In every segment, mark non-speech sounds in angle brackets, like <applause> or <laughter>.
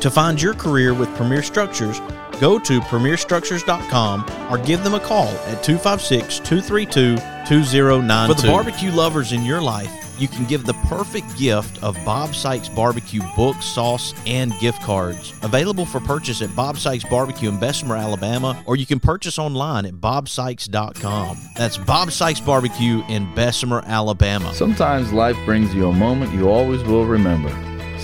To find your career with Premier Structures, go to premierstructures.com or give them a call at 256 232 2092. For the barbecue lovers in your life, you can give the perfect gift of Bob Sykes Barbecue book, sauce, and gift cards. Available for purchase at Bob Sykes Barbecue in Bessemer, Alabama, or you can purchase online at bobsykes.com. That's Bob Sykes Barbecue in Bessemer, Alabama. Sometimes life brings you a moment you always will remember.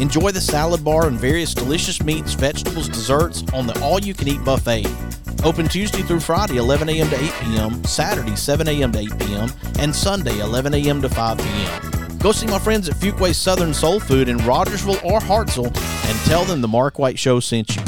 Enjoy the salad bar and various delicious meats, vegetables, desserts on the all you can eat buffet. Open Tuesday through Friday, 11 a.m. to 8 p.m., Saturday, 7 a.m. to 8 p.m., and Sunday, 11 a.m. to 5 p.m. Go see my friends at Fuquay's Southern Soul Food in Rogersville or Hartselle and tell them the Mark White Show sent you.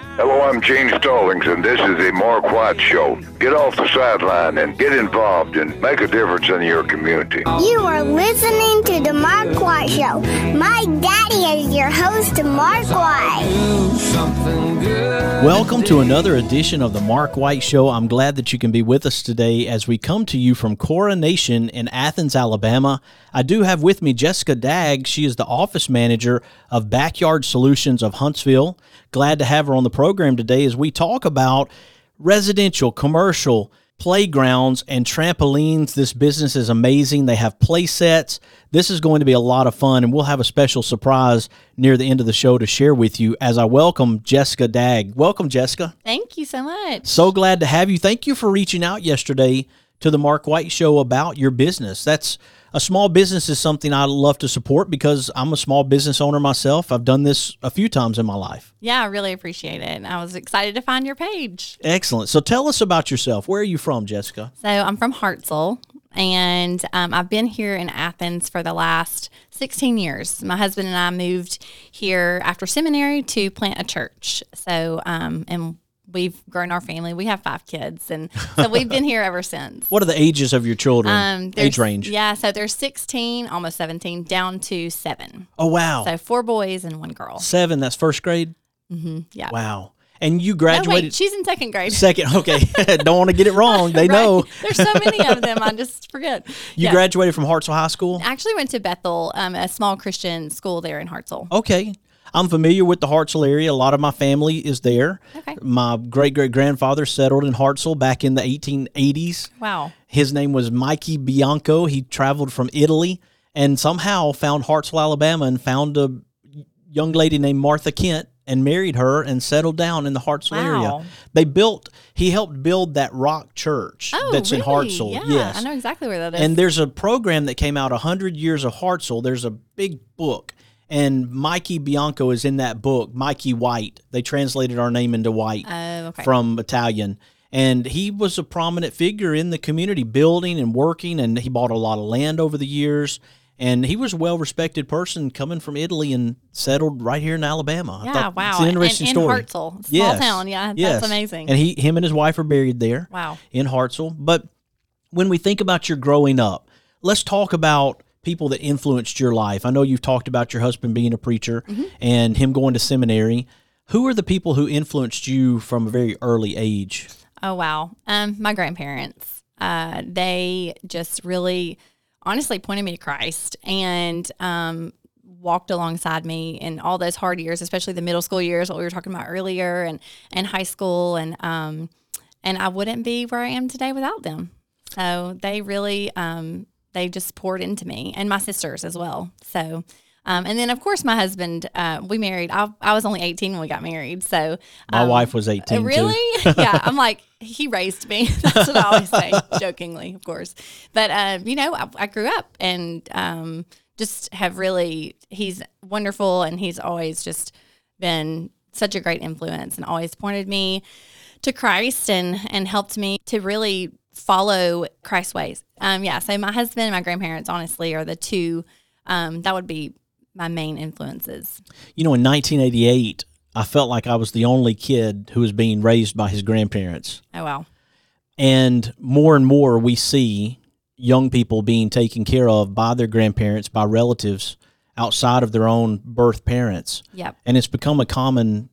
Hello, I'm Gene Stallings, and this is the Mark White Show. Get off the sideline and get involved and make a difference in your community. You are listening to The Mark White Show. My daddy is your host, Mark White. Welcome to another edition of the Mark White Show. I'm glad that you can be with us today as we come to you from Coronation in Athens, Alabama. I do have with me Jessica Daigre. She is the office manager of Backyard Solutions of Huntsville. Glad to have her on the program today as we talk about residential, commercial, playgrounds and trampolines. This business is amazing. They have play sets. This is going to be a lot of fun, and we'll have a special surprise near the end of the show to share with you as I welcome Jessica Daigre. Welcome, Jessica. Thank you so much. So glad to have you. Thank you for reaching out yesterday to the Mark White Show about your business. That's a small business is something I love to support because I'm a small business owner myself. I've done this a few times in my life. Yeah, I really appreciate it. I was excited to find your page. Excellent. So tell us about yourself. Where are you from, Jessica? So I'm from Hartselle, and um, I've been here in Athens for the last 16 years. My husband and I moved here after seminary to plant a church. So, um, and we've grown our family. We have five kids, and so we've been here ever since. <laughs> What are the ages of your children? Um, Age range? Yeah, so they're 16, almost 17, down to seven. Oh wow! So four boys and one girl. Seven. That's first grade. Mm-hmm. Yeah. Wow. And you graduated wait, she's in second grade. second. Okay, <laughs> <laughs> don't want to get it wrong. They Right. know. There's so many of them. I just forget. You Yeah. graduated from Hartselle High School. I actually went to Bethel, um, a small Christian school there in Hartselle. Okay. I'm familiar with the Hartselle area. A lot of my family is there. Okay. My great great grandfather settled in Hartselle back in the 1880s. Wow. His name was Mikey Bianco. He traveled from Italy and somehow found Hartselle, Alabama, and found a young lady named Martha Kent and married her and settled down in the Hartselle area. Wow. They built. He helped build that rock church Oh, that's in really? Hartselle. Yeah, yes, I know exactly where that is. and there's a program that came out, 100 Years of Hartselle. There's a big book, and Mikey Bianco is in that book. Mikey White. They translated our name into White Oh, okay. from Italian. And he was a prominent figure in the community, building and working, and he bought a lot of land over the years. And he was a well respected person coming from Italy and settled right here in Alabama. I Yeah, thought wow. It's an And- interesting in story. Hartselle, small town, yeah, that's yes. amazing. And he, him and his wife are buried there Wow. in Hartselle. But when we think about your growing up, let's talk about people that influenced your life. I know you've talked about your husband being a preacher Mm-hmm. and him going to seminary. Who are the people who influenced you from a very early age? Oh wow. Um, my grandparents. Uh, they just really, honestly, pointed me to Christ and um, walked alongside me in all those hard years, especially the middle school years, what we were talking about earlier, and and high school, and um, and I wouldn't be where I am today without them. So they really, um, they just poured into me and my sisters as well. So. Um, and then, of course, my husband. Uh, we married. I, I was only eighteen when we got married. So My um, wife was 18 too. Really? <laughs> yeah. I'm like, he raised me. <laughs> That's what I always say, jokingly, of course. But, um, you know, I, I grew up and um, just have really, he's wonderful and he's always just been such a great influence and always pointed me to Christ and, and helped me to really follow Christ's ways. Um, yeah. So my husband and my grandparents, honestly, are the two, um, that would be my main influences. You know, in 1988, I felt like I was the only kid who was being raised by his grandparents. Oh, wow. And more and more, we see young people being taken care of by their grandparents, by relatives outside of their own birth parents. Yep. And it's become a common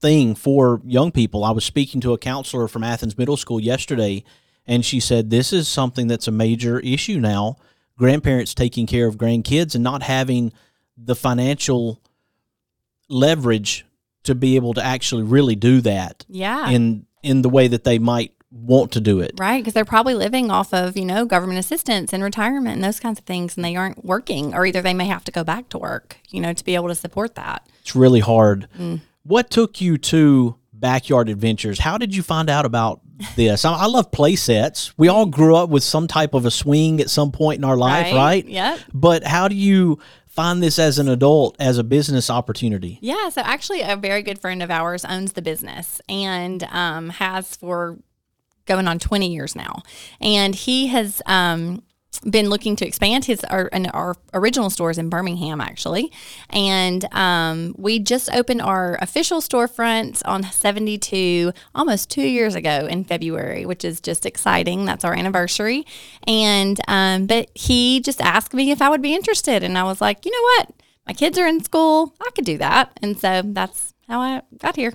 thing for young people. I was speaking to a counselor from Athens Middle School yesterday, and she said this is something that's a major issue now. Grandparents taking care of grandkids and not having the financial leverage to be able to actually really do that Yeah. in in the way that they might want to do it. Right, because they're probably living off of, you know, government assistance and retirement and those kinds of things, and they aren't working, or either they may have to go back to work, you know, to be able to support that. It's really hard. Mm. What took you to Backyard Adventures? How did you find out about this? I, I love play sets. We all grew up with some type of a swing at some point in our life, Right. right? Yep. But how do you find this as an adult as a business opportunity? Yeah, so actually, a very good friend of ours owns the business and um, has for going on 20 years now. And he has um, been looking to expand his our, our original stores in Birmingham, actually. And um, we just opened our official storefront on 72 almost two years ago in February, which is just exciting. That's our anniversary. And, um, but he just asked me if I would be interested. And I was like, you know what? My kids are in school. I could do that. And so that's how I got here.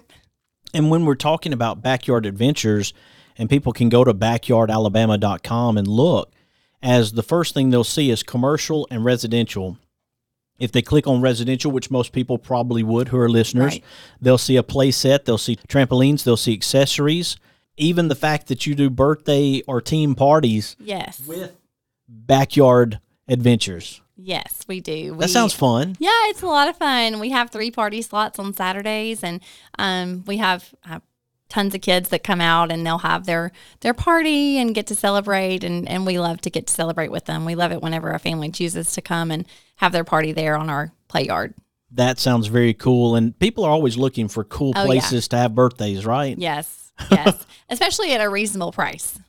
And when we're talking about backyard adventures, and people can go to backyardalabama.com and look, as the first thing they'll see is commercial and residential. If they click on residential, which most people probably would who are listeners, Right. they'll see a play set, they'll see trampolines, they'll see accessories, even the fact that you do birthday or team parties Yes. with backyard adventures. Yes, we do. That sounds fun. Yeah, it's a lot of fun. We have three party slots on Saturdays, and um, we have, have tons of kids that come out and they'll have their their party and get to celebrate, and and we love to get to celebrate with them. We love it whenever a family chooses to come and have their party there on our play yard. That sounds very cool. And people are always looking for cool Oh, yeah. places to have birthdays, right? Yes, <laughs> yes, especially at a reasonable price.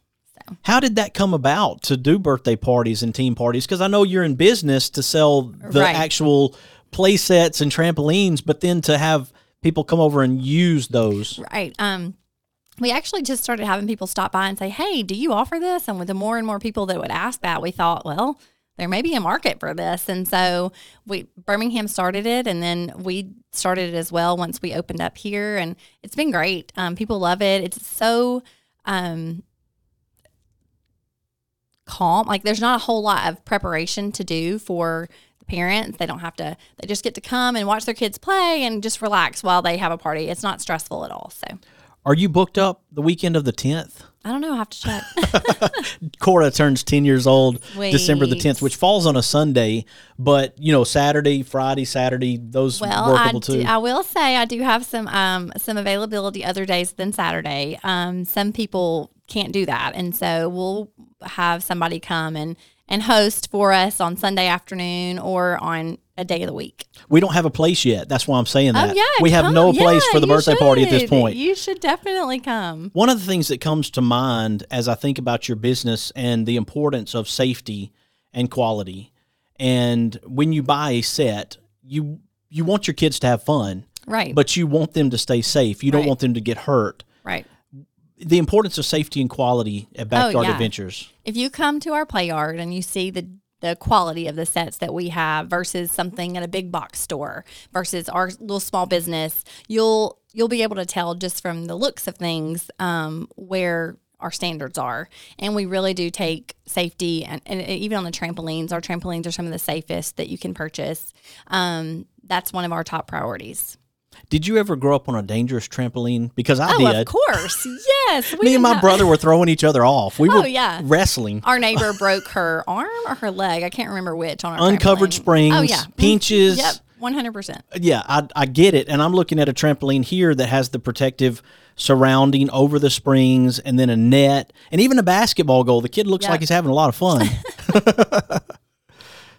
How did that come about to do birthday parties and team parties? Because I know you're in business to sell the Right. actual play sets and trampolines, but then to have people come over and use those. Right. Um, we actually just started having people stop by and say, "Hey, do you offer this?" And with the more and more people that would ask that, we thought, well, there may be a market for this. And so we Birmingham started it, and then we started it as well once we opened up here, and it's been great. Um, people love it. It's so um, calm. Like there's not a whole lot of preparation to do for the parents. They don't have to. They just get to come and watch their kids play and just relax while they have a party. It's not stressful at all. So Are you booked up the weekend of the 10th? I don't know. I have to check. <laughs> Cora turns 10 years old December the 10th, which falls on a Sunday, but you know, Saturday, Friday, Saturday, those well, I, workable do, too. I will say I do have some um, some availability other days than Saturday. Um, some people can't do that, and so we'll have somebody come and and host for us on Sunday afternoon or on a day of the week. we don't have a place yet. That's why I'm saying oh, that. Oh yeah, we have come. no place Yeah, for the birthday party at this point. You should definitely come. One of the things that comes to mind as I think about your business and the importance of safety and quality, and when you buy a set, you you want your kids to have fun, Right. but you want them to stay safe. You don't want them to get hurt. Right. The importance of safety and quality at Backyard Oh, yeah. Adventures. If you come to our play yard and you see the the quality of the sets that we have versus something at a big box store versus our little small business, you'll you'll be able to tell just from the looks of things um, where our standards are. And we really do take safety and, and even on the trampolines, our trampolines are some of the safest that you can purchase. Um, that's one of our top priorities. Did you ever grow up on a dangerous trampoline? Because I oh, did. of course. Yes. <laughs> Me and my brother were throwing each other off. We Oh, were yeah. wrestling. Our neighbor <laughs> broke her arm or her leg. I can't remember which on our Uncovered trampoline. springs, Oh yeah, mm-hmm. pinches. Yep, one hundred percent. Yeah, I, I get it. And I'm looking at a trampoline here that has the protective surrounding over the springs and then a net and even a basketball goal. The kid looks Yeah. like he's having a lot of fun. <laughs>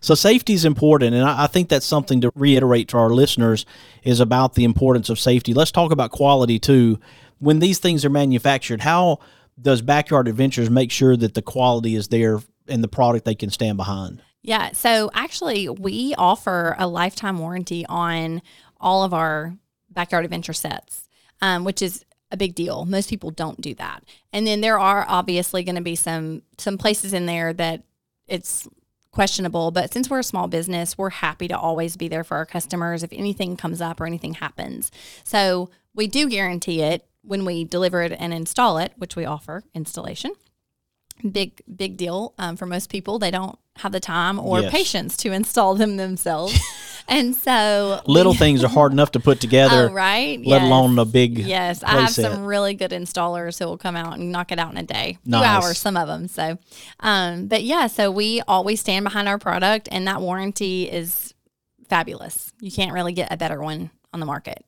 so safety is important. And I, I think that's something to reiterate to our listeners is about the importance of safety. Let's talk about quality too. When these things are manufactured, how does Backyard Adventures make sure that the quality is there and the product they can stand behind? Yeah. So actually, we offer a lifetime warranty on all of our backyard adventure sets, um, which is a big deal. Most people don't do that. And then there are obviously going to be some some places in there that it's questionable. But since we're a small business, we're happy to always be there for our customers if anything comes up or anything happens. So we do guarantee it when we deliver it and install it, which we offer installation big big deal um, for most people. They don't have the time or Yes. patience to install them themselves, <laughs> and so Little things are hard enough to put together, Oh, right? let Yes. alone a big Yes, I have set. some really good installers who will come out and knock it out in a day, Nice. two hours, some of them. So, um, but yeah, so we always stand behind our product, and that warranty is fabulous. You can't really get a better one on the market.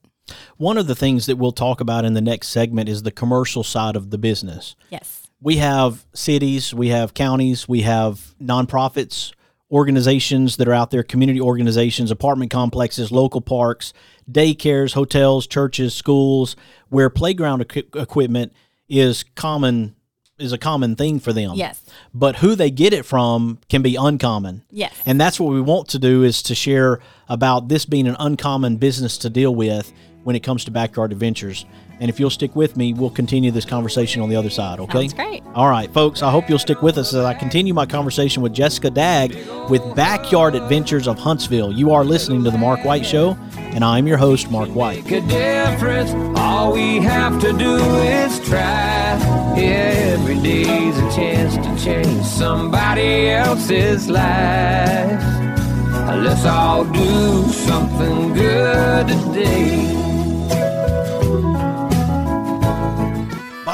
One of the things that we'll talk about in the next segment is the commercial side of the business. Yes. We have cities, we have counties, we have nonprofits, organizations that are out there, community organizations, apartment complexes, local parks, daycares, hotels, churches, schools, where playground equi- equipment is common is a common thing for them. Yes. But who they get it from can be uncommon. Yes. And that's what we want to do is to share about this being an uncommon business to deal with when it comes to backyard adventures. And if you'll stick with me, we'll continue this conversation on the other side, okay? Sounds great. All right, folks, I hope you'll stick with us as I continue my conversation with Jessica Daigre with Backyard Adventures of Huntsville. You are listening to The Mark White Show, and I'm your host, Mark White. Make a difference. All we have to do is try. Yeah, every day's a chance to change somebody else's life. Let's all do something good today.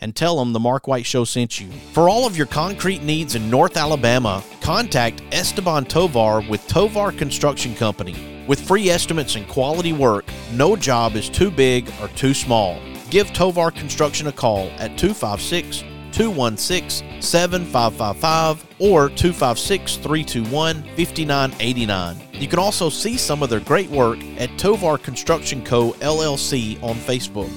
and tell them the Mark White Show sent you. For all of your concrete needs in North Alabama, contact Esteban Tovar with Tovar Construction Company. With free estimates and quality work, no job is too big or too small. Give Tovar Construction a call at 256 216 7555 or 256 321 5989. You can also see some of their great work at Tovar Construction Co. LLC on Facebook.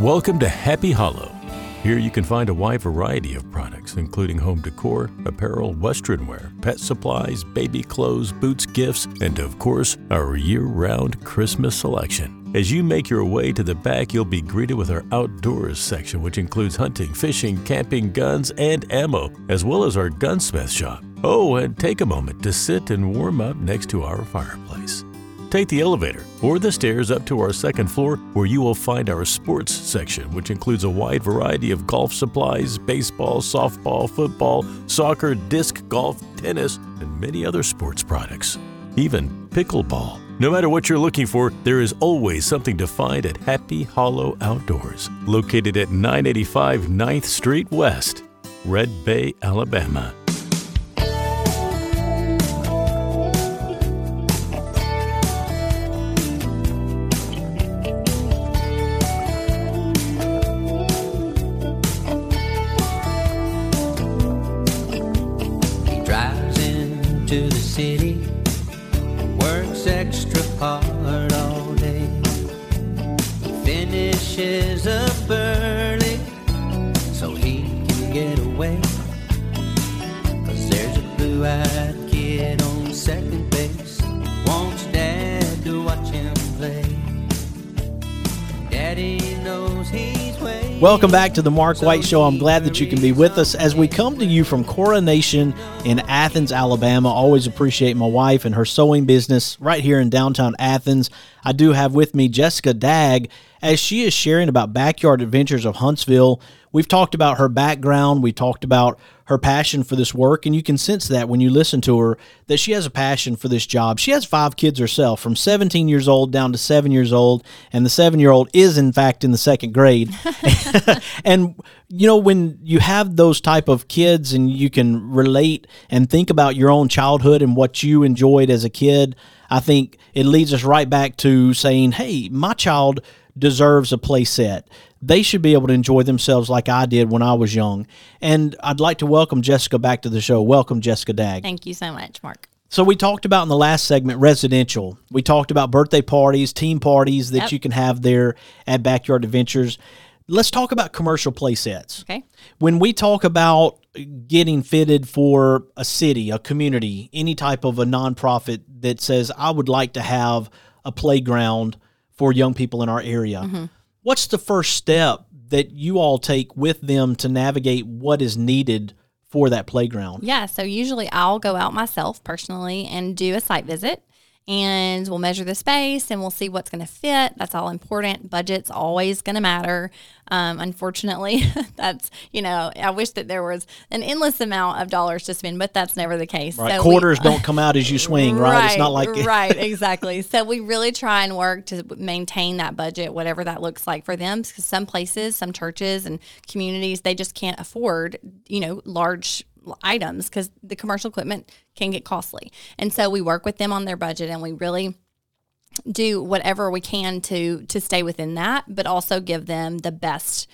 Welcome to Happy Hollow. Here you can find a wide variety of products, including home decor, apparel, western wear, pet supplies, baby clothes, boots, gifts, and of course, our year round Christmas selection. As you make your way to the back, you'll be greeted with our outdoors section, which includes hunting, fishing, camping, guns, and ammo, as well as our gunsmith shop. Oh, and take a moment to sit and warm up next to our fireplace. Take the elevator or the stairs up to our second floor where you will find our sports section, which includes a wide variety of golf supplies, baseball, softball, football, soccer, disc golf, tennis, and many other sports products. Even pickleball. No matter what you're looking for, there is always something to find at Happy Hollow Outdoors, located at 985 9th Street West, Red Bay, Alabama. Welcome back to the Mark White Show. I'm glad that you can be with us as we come to you from Coronation in Athens, Alabama. Always appreciate my wife and her sewing business right here in downtown Athens. I do have with me Jessica Daigre as she is sharing about backyard adventures of Huntsville. We've talked about her background, we talked about her passion for this work, and you can sense that when you listen to her that she has a passion for this job. She has five kids herself, from 17 years old down to seven years old, and the seven year old is in fact in the second grade. <laughs> <laughs> and you know when you have those type of kids and you can relate and think about your own childhood and what you enjoyed as a kid, I think it leads us right back to saying, "Hey, my child deserves a play set. They should be able to enjoy themselves like I did when I was young. And I'd like to welcome Jessica back to the show. Welcome, Jessica Daigre. Thank you so much, Mark. So we talked about in the last segment residential. We talked about birthday parties, team parties that Yep. you can have there at Backyard Adventures. Let's talk about commercial play sets. Okay. When we talk about getting fitted for a city, a community, any type of a nonprofit that says I would like to have a playground for young people in our area. Mm-hmm. What's the first step that you all take with them to navigate what is needed for that playground? Yeah, so usually I'll go out myself personally and do a site visit and we'll measure the space and we'll see what's going to fit. That's all important. Budget's always going to matter. Um, unfortunately, <laughs> that's, you know, I wish that there was an endless amount of dollars to spend, but that's never the case. Right. So we- Quarters <laughs> don't come out as you swing, right? It's not like right, <laughs> exactly. So we really try and work to maintain that budget, whatever that looks like for them. Because some places, some churches and communities, they just can't afford, you know, large items because the commercial equipment can get costly. And so we work with them on their budget, and we really do whatever we can to to stay within that, but also give them the best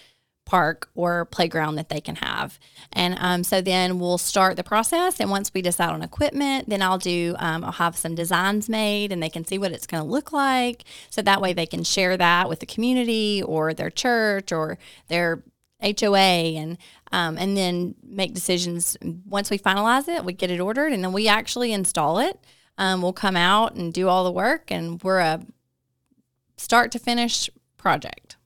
park or playground that they can have. And um, so then we'll start the process. And once we decide on equipment, then I'll do, um, I'll have some designs made and they can see what it's going to look like. So that way they can share that with the community or their church or their HOA and um, and then make decisions. Once we finalize it, we get it ordered and then we actually install it. Um, we'll come out and do all the work and we're a start to finish project.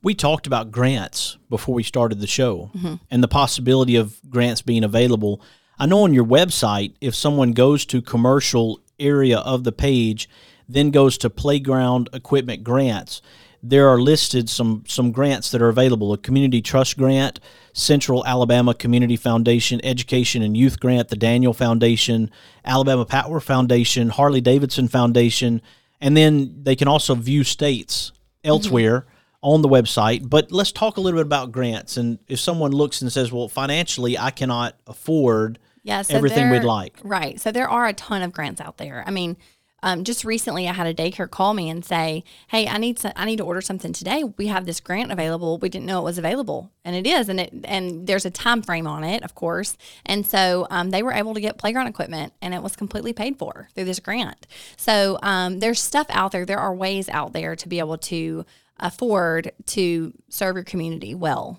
we talked about grants before we started the show Mhm. and the possibility of grants being available. I know on your website, if someone goes to commercial area of the page, then goes to playground equipment grants, there are listed some some grants that are available: a community trust grant, Central Alabama Community Foundation Education and Youth Grant, the Daniel Foundation, Alabama Power Foundation, Harley Davidson Foundation, and then they can also view states mm-hmm. elsewhere on the website. But let's talk a little bit about grants. And if someone looks and says, "Well, financially, I cannot afford Yeah, so everything we'd like," Right. So there are a ton of grants out there. I mean, um, just recently I had a daycare call me and say, "Hey, I need to, I need to order something today. We have this grant available. We didn't know it was available, and it is. And it and there's a time frame on it, of course. And so um, they were able to get playground equipment, and it was completely paid for through this grant. So um, there's stuff out there. There are ways out there to be able to afford to serve your community well.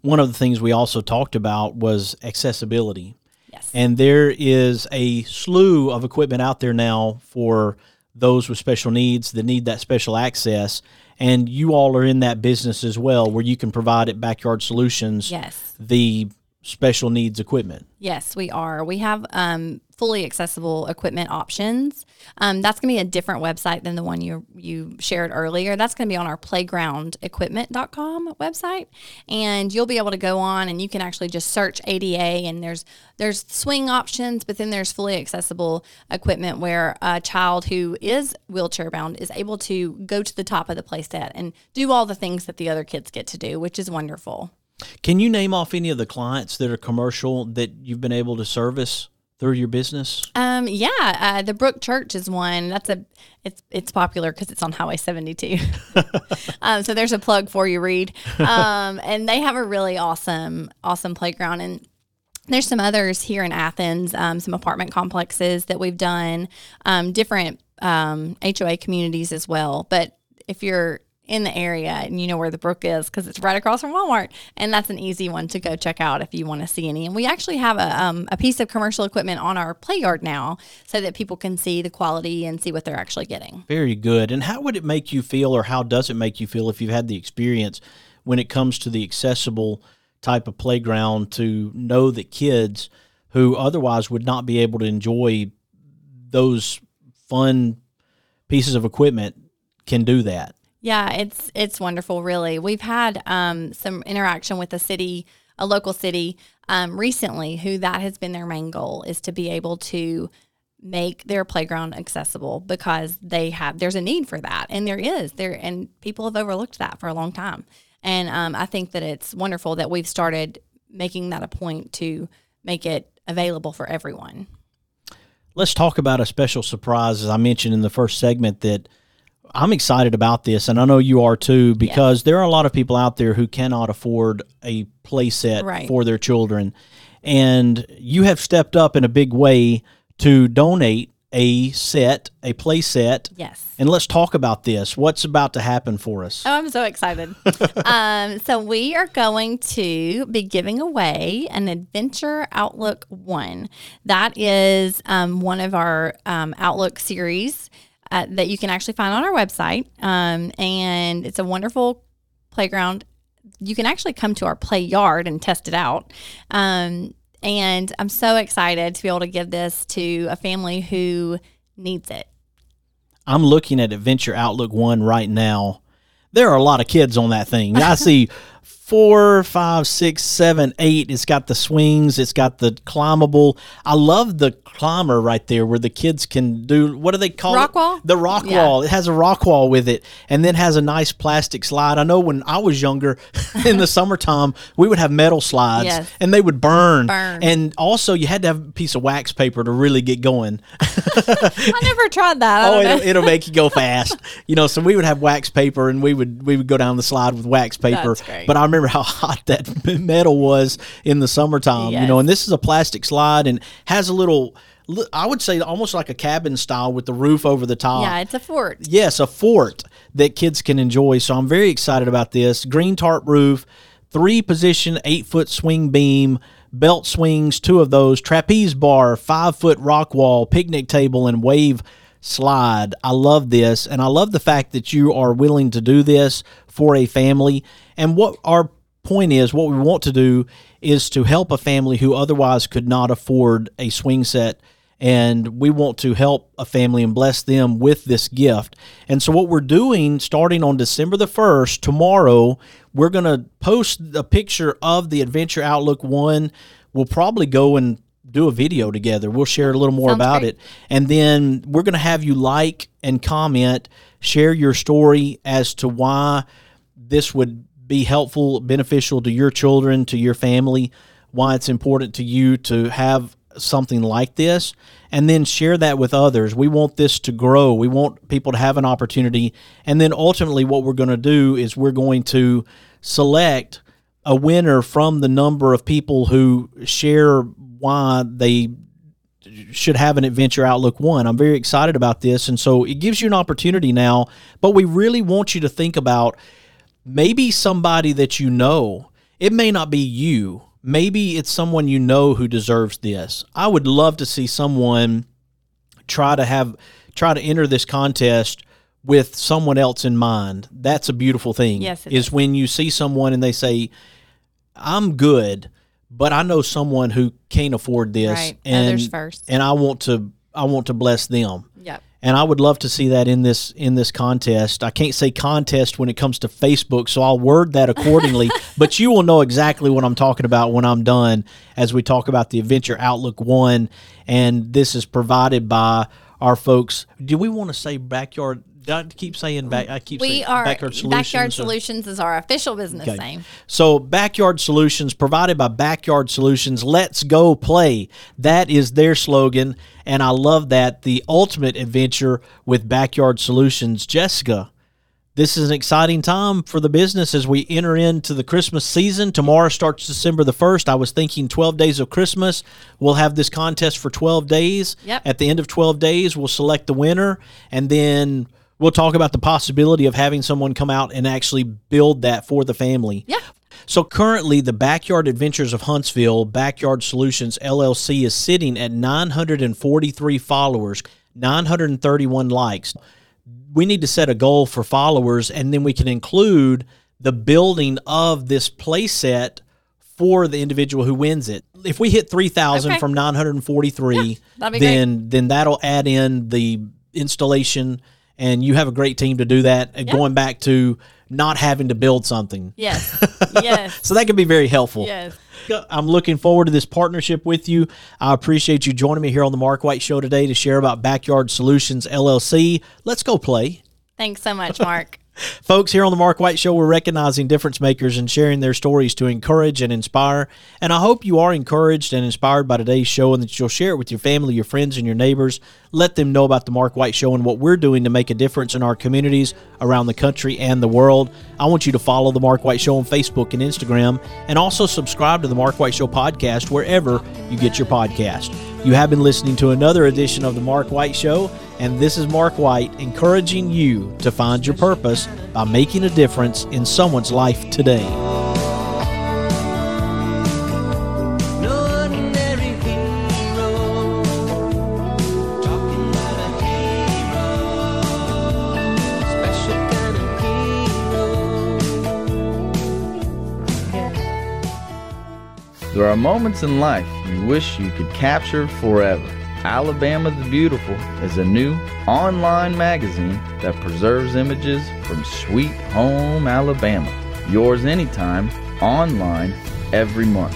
one of the things we also talked about was accessibility. Yes. And there is a slew of equipment out there now for those with special needs that need that special access. And you all are in that business as well, where you can provide at Backyard Solutions Yes. the special needs equipment. Yes, we are. We have um, fully accessible equipment options. Um, that's going to be a different website than the one you you shared earlier. That's going to be on our playgroundequipment.com website, and you'll be able to go on and you can actually just search ADA and there's there's swing options, but then there's fully accessible equipment where a child who is wheelchair bound is able to go to the top of the playset and do all the things that the other kids get to do, which is wonderful. Can you name off any of the clients that are commercial that you've been able to service through your business? Um, yeah, uh, the Brook Church is one. That's a it's it's popular because it's on Highway 72. <laughs> um, so there's a plug for you, Reed. Um, and they have a really awesome awesome playground and. There's some others here in Athens, um, some apartment complexes that we've done, um, different um, HOA communities as well. But if you're in the area and you know where the brook is because it's right across from Walmart, and that's an easy one to go check out if you want to see any. And we actually have a, um, a piece of commercial equipment on our play yard now so that people can see the quality and see what they're actually getting. Very good. And how would it make you feel, or how does it make you feel if you've had the experience when it comes to the accessible type of playground to know that kids who otherwise would not be able to enjoy those fun pieces of equipment can do that? Yeah, it's it's wonderful. Really, we've had um, some interaction with a city, a local city, um, recently. Who that has been their main goal is to be able to make their playground accessible because they have there's a need for that, and there is there, and people have overlooked that for a long time. And um, I think that it's wonderful that we've started making that a point to make it available for everyone. Let's talk about a special surprise. As I mentioned in the first segment, that I'm excited about this, and I know you are too, because there are a lot of people out there who cannot afford a playset Right. for their children. And you have stepped up in a big way to donate a set, a play set. Yes. And let's talk about this. What's about to happen for us? Oh, I'm so excited. <laughs> um, so, we are going to be giving away an Adventure Outlook One. That is um, one of our um, Outlook series uh, that you can actually find on our website. Um, and it's a wonderful playground. You can actually come to our play yard and test it out. Um, and I'm so excited to be able to give this to a family who needs it. I'm looking at Adventure Outlook One right now. There are a lot of kids on that thing. I <laughs> see four, five, six, seven, eight. It's got the swings. It's got the climbable. I love the climber right there where the kids can do what do they call Rock it? wall? The rock Yeah. wall. It has a rock wall with it, and then has a nice plastic slide. I know when I was younger, <laughs> in the summertime, we would have metal slides, Yes. and they would burn. Burn. And also, you had to have a piece of wax paper to really get going. <laughs> I never tried that. Oh, it'll, it'll make <laughs> you go fast. You know, so we would have wax paper, and we would we would go down the slide with wax paper. That's great. But I remember how hot that metal was in the summertime. You know, and this is a plastic slide and has a little I would say almost like a cabin style with the roof over the top. yeah, it's a fort. Yes, a fort that kids can enjoy. So I'm very excited about this. Green tarp roof, three position, eight foot swing beam, belt swings, two of those, trapeze bar, five foot rock wall, picnic table, and wave slide. I love this. And I love the fact that you are willing to do this for a family. And what our point is, what we want to do is to help a family who otherwise could not afford a swing set and we want to help a family and bless them with this gift. And so, what we're doing starting on December the 1st, tomorrow, we're going to post a picture of the Adventure Outlook one. We'll probably go and do a video together. We'll share a little more Sounds about great. it. And then we're going to have you like and comment, share your story as to why this would be helpful, beneficial to your children, to your family, why it's important to you to have something like this, and then share that with others. We want this to grow. We want people to have an opportunity. And then ultimately, what we're going to do is we're going to select a winner from the number of people who share why they should have an adventure outlook one. I'm very excited about this. And so it gives you an opportunity now, but we really want you to think about maybe somebody that you know. It may not be you. Maybe it's someone you know who deserves this. I would love to see someone try to have try to enter this contest with someone else in mind. That's a beautiful thing. Yes, it is when you see someone and they say, "I'm good, but I know someone who can't afford this, Right. and Others first. and I want to I want to bless them." Yep. And I would love to see that in this in this contest. I can't say contest when it comes to Facebook, so I'll word that accordingly. <laughs> but you will know exactly what I'm talking about when I'm done as we talk about the Adventure Outlook One, and this is provided by our folks. Do we want to say backyard? I keep saying back. I keep We saying are backyard solutions. Backyard Solutions is our official business Okay. name. So, Backyard Solutions, provided by Backyard Solutions, let's go play. That is their slogan. And I love that. The ultimate adventure with Backyard Solutions. Jessica, this is an exciting time for the business as we enter into the Christmas season. Tomorrow starts December the 1st. I was thinking 12 days of Christmas. We'll have this contest for 12 days. Yep. At the end of 12 days, we'll select the winner. And then we'll talk about the possibility of having someone come out and actually build that for the family. Yeah. So currently, the Backyard Adventures of Huntsville Backyard Solutions LLC is sitting at 943 followers, 931 likes. We need to set a goal for followers, and then we can include the building of this playset for the individual who wins it. If we hit 3,000 Okay. from 943, that'd be then then that'll add in the installation, and you have a great team to do that. And going back to not having to build something. Yes. <laughs> yes. So that can be very helpful. Yes. I'm looking forward to this partnership with you. I appreciate you joining me here on the Mark White Show today to share about Backyard Solutions LLC. Let's go play. Thanks so much, Mark. <laughs> Folks, here on the Mark White Show, we're recognizing difference makers and sharing their stories to encourage and inspire. And I hope you are encouraged and inspired by today's show and that you'll share it with your family, your friends, and your neighbors. Let them know about the Mark White Show and what we're doing to make a difference in our communities around the country and the world. I want you to follow the Mark White Show on Facebook and Instagram and also subscribe to the Mark White Show podcast wherever you get your podcast. You have been listening to another edition of the Mark White Show, and this is Mark White encouraging you to find your purpose by making a difference in someone's life today. There are moments in life you wish you could capture forever. Alabama the Beautiful is a new online magazine that preserves images from sweet home Alabama. Yours anytime, online, every month,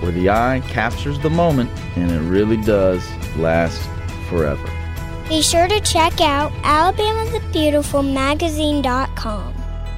where the eye captures the moment and it really does last forever. Be sure to check out alabamathebeautifulmagazine.com.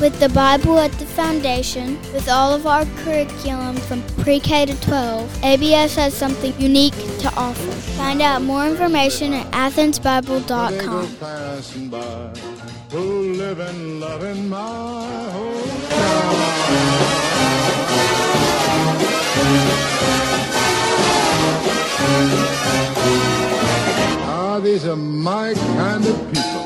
With the Bible at the foundation, with all of our curriculum from pre K to 12, ABS has something unique to offer. Find out more information at athensbible.com. Ah, these are my kind of people.